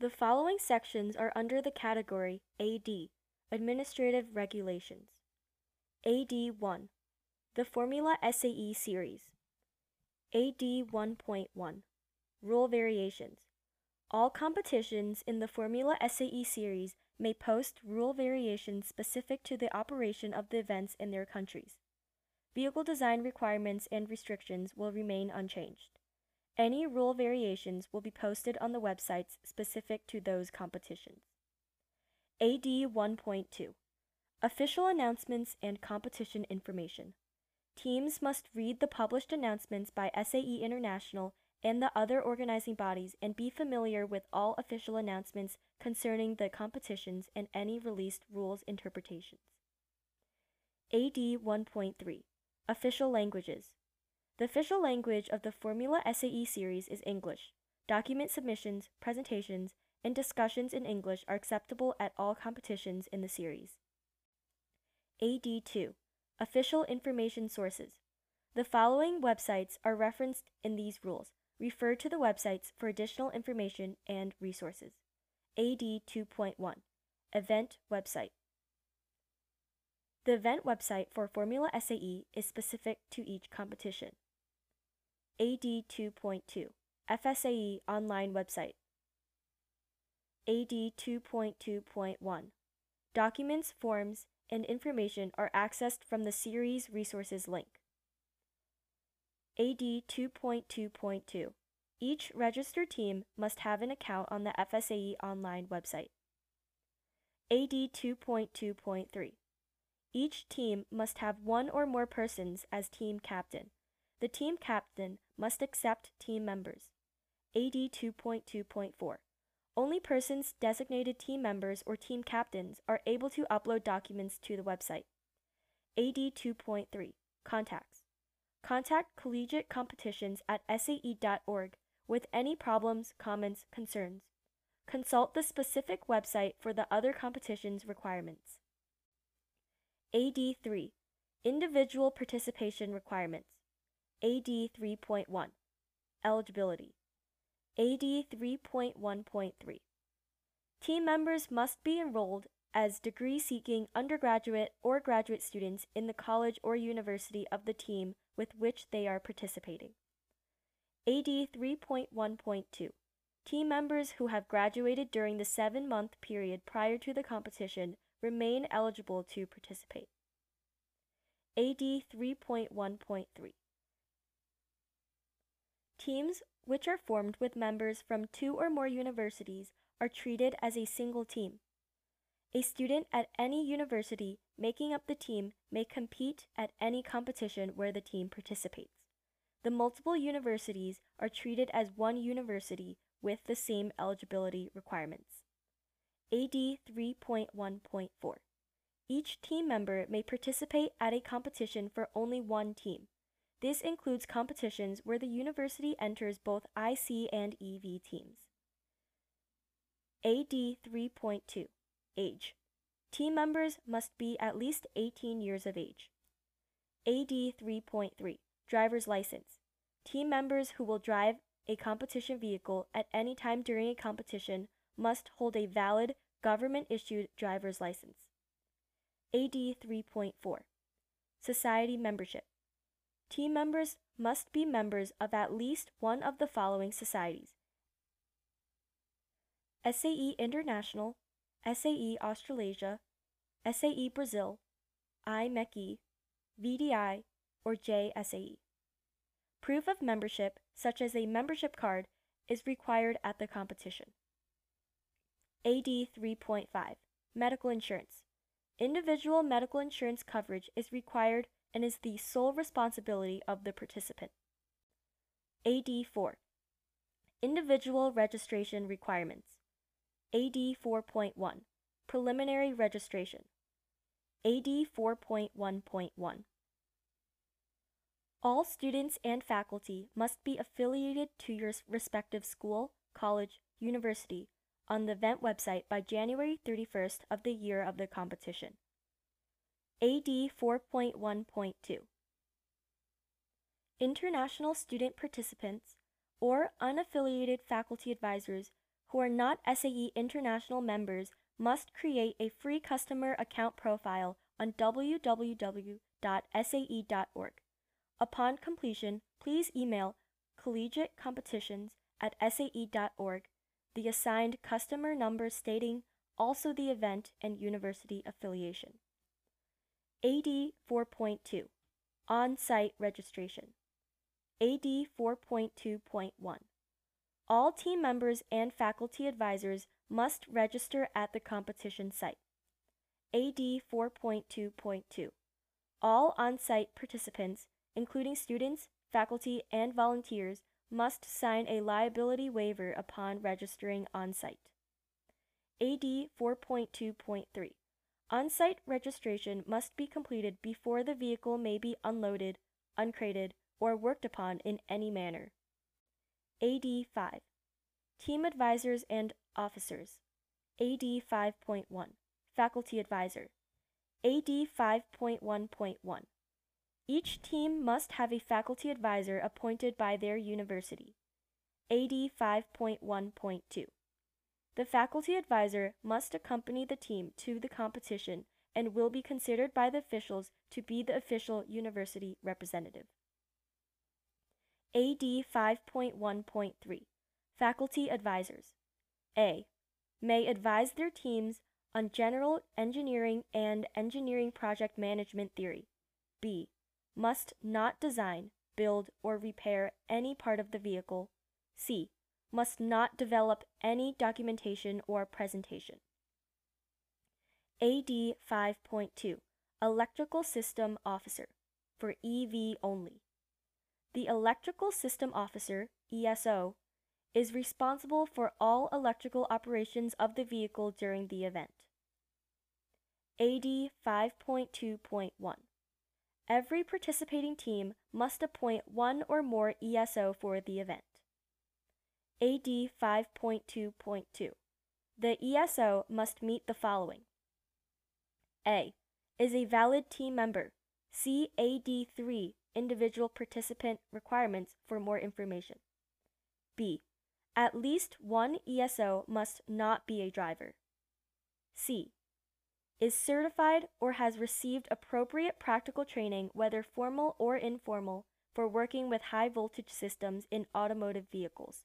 The following sections are under the category AD, Administrative Regulations. AD 1, the Formula SAE Series. AD 1.1, Rule Variations. All competitions in the Formula SAE Series may post rule variations specific to the operation of the events in their countries. Vehicle design requirements and restrictions will remain unchanged. Any rule variations will be posted on the websites specific to those competitions. AD 1.2 Official announcements and competition information. Teams must read the published announcements by SAE International and the other organizing bodies and be familiar with all official announcements concerning the competitions and any released rules interpretations. AD 1.3 Official Languages The official language of the Formula SAE series is English. Document submissions, presentations, and discussions in English are acceptable at all competitions in the series. AD2 Official Information Sources The following websites are referenced in these rules. Refer to the websites for additional information and resources. AD 2.1 Event Website The event website for Formula SAE is specific to each competition. AD 2.2 FSAE Online Website AD 2.2.1 Documents, forms, and information are accessed from the series resources link. AD 2.2.2 Each registered team must have an account on the FSAE online website. AD 2.2.3 Each team must have one or more persons as team captain. The team captain must accept team members. AD 2.2.4 Only persons designated team members or team captains are able to upload documents to the website. AD 2.3 Contacts Contact collegiate competitions at sae.org with any problems, comments, concerns. Consult the specific website for the other competitions requirements. AD 3 Individual Participation Requirements. AD 3.1 Eligibility. AD 3.1.3 Team members must be enrolled as degree seeking undergraduate or graduate students in the college or university of the team with which they are participating. AD 3.1.2 Team members who have graduated during the seven month period prior to the competition remain eligible to participate. AD 3.1.3 Teams which are formed with members from two or more universities are treated as a single team. A student at any university making up the team may compete at any competition where the team participates. The multiple universities are treated as one university with the same eligibility requirements. AD 3.1.4 Each team member may participate at a competition for only one team. This includes competitions where the university enters both IC and EV teams. AD 3.2 Age Team members must be at least 18 years of age. AD 3.3 Driver's License Team members who will drive a competition vehicle at any time during a competition must hold a valid government issued driver's license. AD 3.4 Society Membership Team members must be members of at least one of the following societies SAE International, SAE Australasia, SAE Brazil, IMechE, VDI, or JSAE. Proof of membership, such as a membership card, is required at the competition. AD 3.5 Medical Insurance Individual medical insurance coverage is required and is the sole responsibility of the participant. AD 4 Individual Registration Requirements. AD 4.1 Preliminary Registration. AD 4.1.1 All students and faculty must be affiliated to your respective school, college, university on the event website by January 31st of the year of the competition. AD 4.1.2 International student participants or unaffiliated faculty advisors who are not SAE International members must create a free customer account profile on www.sae.org. Upon completion, please email collegiate competitions at sae.org the assigned customer number stating also the event and university affiliation. AD 4.2 On site registration. AD 4.2.1 All team members and faculty advisors must register at the competition site. AD 4.2.2 All on site participants, including students, faculty, and volunteers, must sign a liability waiver upon registering on site. AD 4.2.3 On site registration must be completed before the vehicle may be unloaded, uncrated, or worked upon in any manner. AD 5 Team advisors and officers. AD 5.1 Faculty advisor. AD 5.1.1 each team must have a faculty advisor appointed by their university. AD 5.1.2 The faculty advisor must accompany the team to the competition and will be considered by the officials to be the official university representative. AD 5.1.3 Faculty advisors A. May advise their teams on general engineering and engineering project management theory. B must not design, build, or repair any part of the vehicle. C. Must not develop any documentation or presentation. AD 5.2 Electrical System Officer for EV only. The Electrical System Officer, ESO, is responsible for all electrical operations of the vehicle during the event. AD 5.2.1 Every participating team must appoint one or more ESO for the event. AD 5.2.2 The ESO must meet the following A. Is a valid team member. See AD 3 Individual Participant Requirements for more information. B. At least one ESO must not be a driver. C is certified or has received appropriate practical training, whether formal or informal, for working with high voltage systems in automotive vehicles.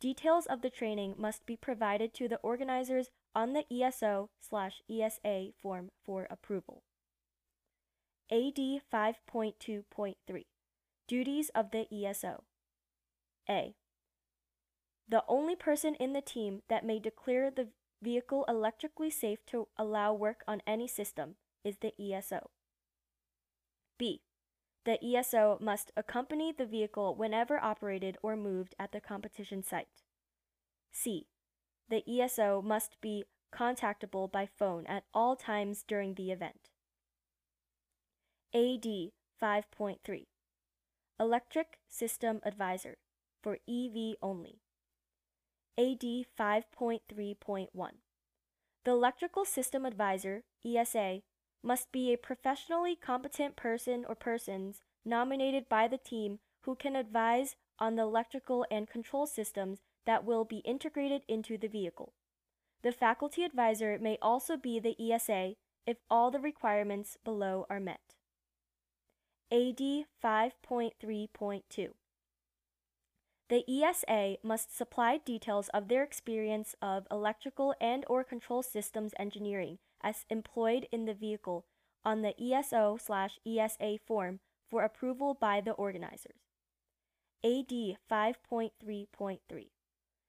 Details of the training must be provided to the organizers on the ESO slash ESA form for approval. AD 5.2.3 Duties of the ESO A. The only person in the team that may declare the vehicle electrically safe to allow work on any system is the ESO. B. The ESO must accompany the vehicle whenever operated or moved at the competition site. C. The ESO must be contactable by phone at all times during the event. AD 5.3 Electric System Advisor for EV only. AD 5.3.1. The Electrical System Advisor, ESA, must be a professionally competent person or persons nominated by the team who can advise on the electrical and control systems that will be integrated into the vehicle. The faculty advisor may also be the ESA if all the requirements below are met. AD 5.3.2 the ESA must supply details of their experience of electrical and or control systems engineering as employed in the vehicle on the ESO/ESA form for approval by the organizers. AD 5.3.3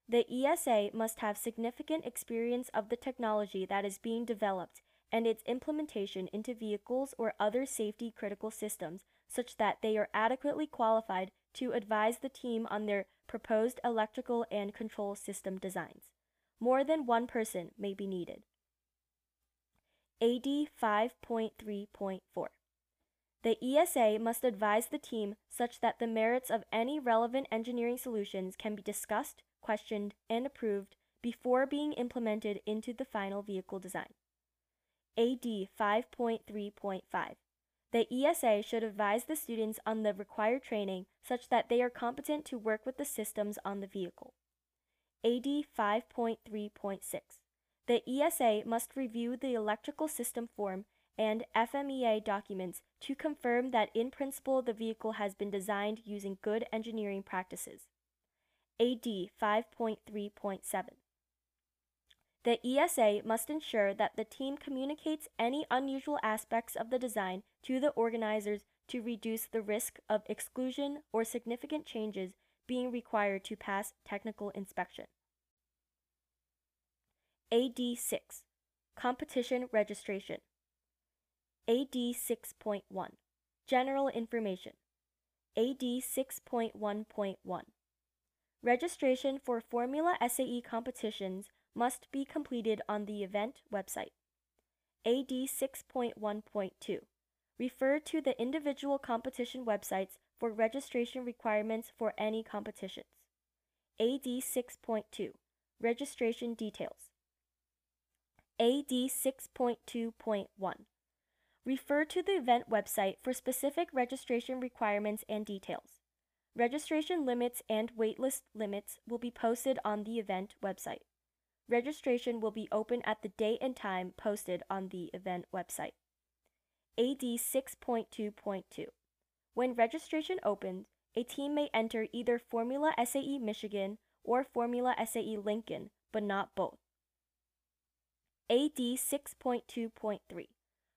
The ESA must have significant experience of the technology that is being developed and its implementation into vehicles or other safety critical systems such that they are adequately qualified to advise the team on their proposed electrical and control system designs. More than one person may be needed. AD 5.3.4 The ESA must advise the team such that the merits of any relevant engineering solutions can be discussed, questioned, and approved before being implemented into the final vehicle design. AD 5.3.5 the ESA should advise the students on the required training such that they are competent to work with the systems on the vehicle. AD 5.3.6. The ESA must review the electrical system form and FMEA documents to confirm that in principle the vehicle has been designed using good engineering practices. AD 5.3.7. The ESA must ensure that the team communicates any unusual aspects of the design to the organizers to reduce the risk of exclusion or significant changes being required to pass technical inspection. AD 6 Competition Registration AD 6.1 General Information AD 6.1.1 Registration for Formula SAE competitions must be completed on the event website. AD 6.1.2 Refer to the individual competition websites for registration requirements for any competitions. AD 6.2 Registration Details. AD 6.2.1 Refer to the event website for specific registration requirements and details. Registration limits and waitlist limits will be posted on the event website. Registration will be open at the date and time posted on the event website. AD 6.2.2 When registration opens, a team may enter either Formula SAE Michigan or Formula SAE Lincoln, but not both. AD 6.2.3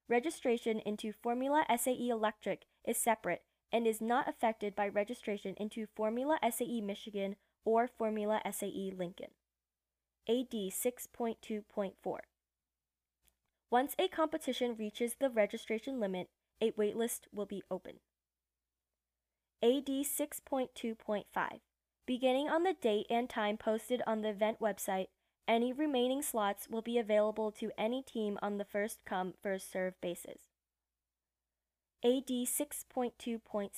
Registration into Formula SAE Electric is separate and is not affected by registration into Formula SAE Michigan or Formula SAE Lincoln. AD 6.2.4 Once a competition reaches the registration limit, a waitlist will be open. AD 6.2.5 Beginning on the date and time posted on the event website, any remaining slots will be available to any team on the first come, first served basis. AD 6.2.6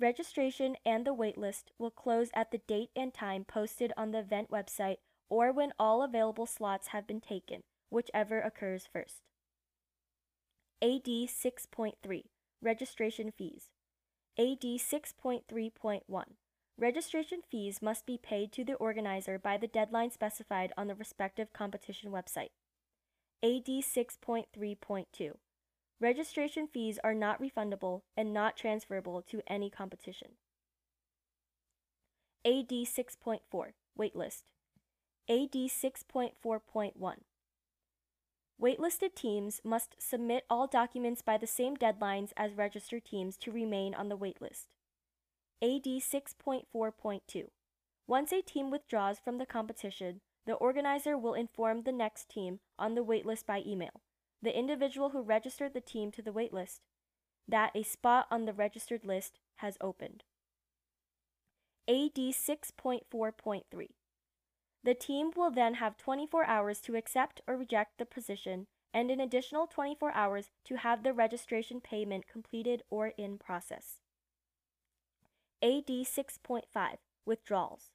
Registration and the waitlist will close at the date and time posted on the event website or when all available slots have been taken, whichever occurs first. AD 6.3 Registration Fees AD 6.3.1 Registration fees must be paid to the organizer by the deadline specified on the respective competition website. AD 6.3.2 Registration fees are not refundable and not transferable to any competition. AD 6.4 Waitlist AD 6.4.1 Waitlisted teams must submit all documents by the same deadlines as registered teams to remain on the waitlist. AD 6.4.2 Once a team withdraws from the competition, the organizer will inform the next team on the waitlist by email, the individual who registered the team to the waitlist, that a spot on the registered list has opened. AD 6.4.3 The team will then have 24 hours to accept or reject the position and an additional 24 hours to have the registration payment completed or in process. AD 6.5 Withdrawals.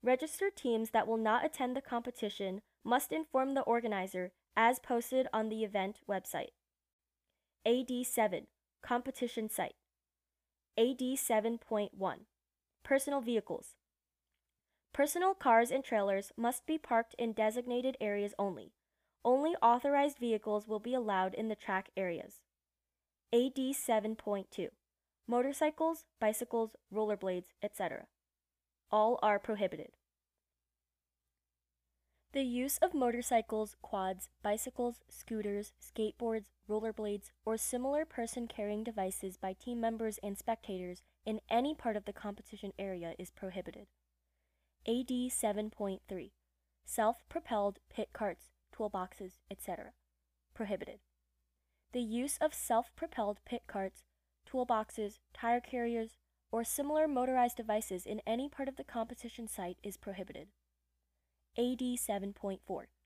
Registered teams that will not attend the competition must inform the organizer as posted on the event website. AD 7 Competition Site. AD 7.1 Personal Vehicles. Personal cars and trailers must be parked in designated areas only. Only authorized vehicles will be allowed in the track areas. AD 7.2 motorcycles, bicycles, rollerblades, etc. All are prohibited. The use of motorcycles, quads, bicycles, scooters, skateboards, rollerblades, or similar person carrying devices by team members and spectators in any part of the competition area is prohibited. AD 7.3 Self propelled pit carts, toolboxes, etc. Prohibited. The use of self propelled pit carts, toolboxes, tire carriers, or similar motorized devices in any part of the competition site is prohibited. AD 7.4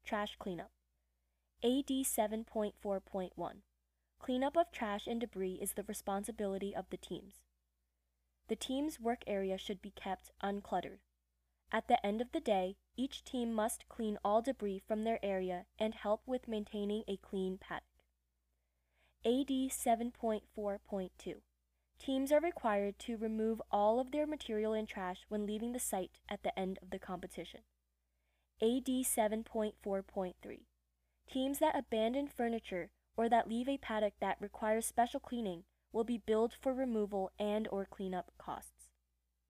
Trash Cleanup AD 7.4.1 Cleanup of trash and debris is the responsibility of the teams. The team's work area should be kept uncluttered. At the end of the day, each team must clean all debris from their area and help with maintaining a clean paddock. AD 7.4.2 Teams are required to remove all of their material and trash when leaving the site at the end of the competition. AD 7.4.3 Teams that abandon furniture or that leave a paddock that requires special cleaning will be billed for removal and or cleanup costs.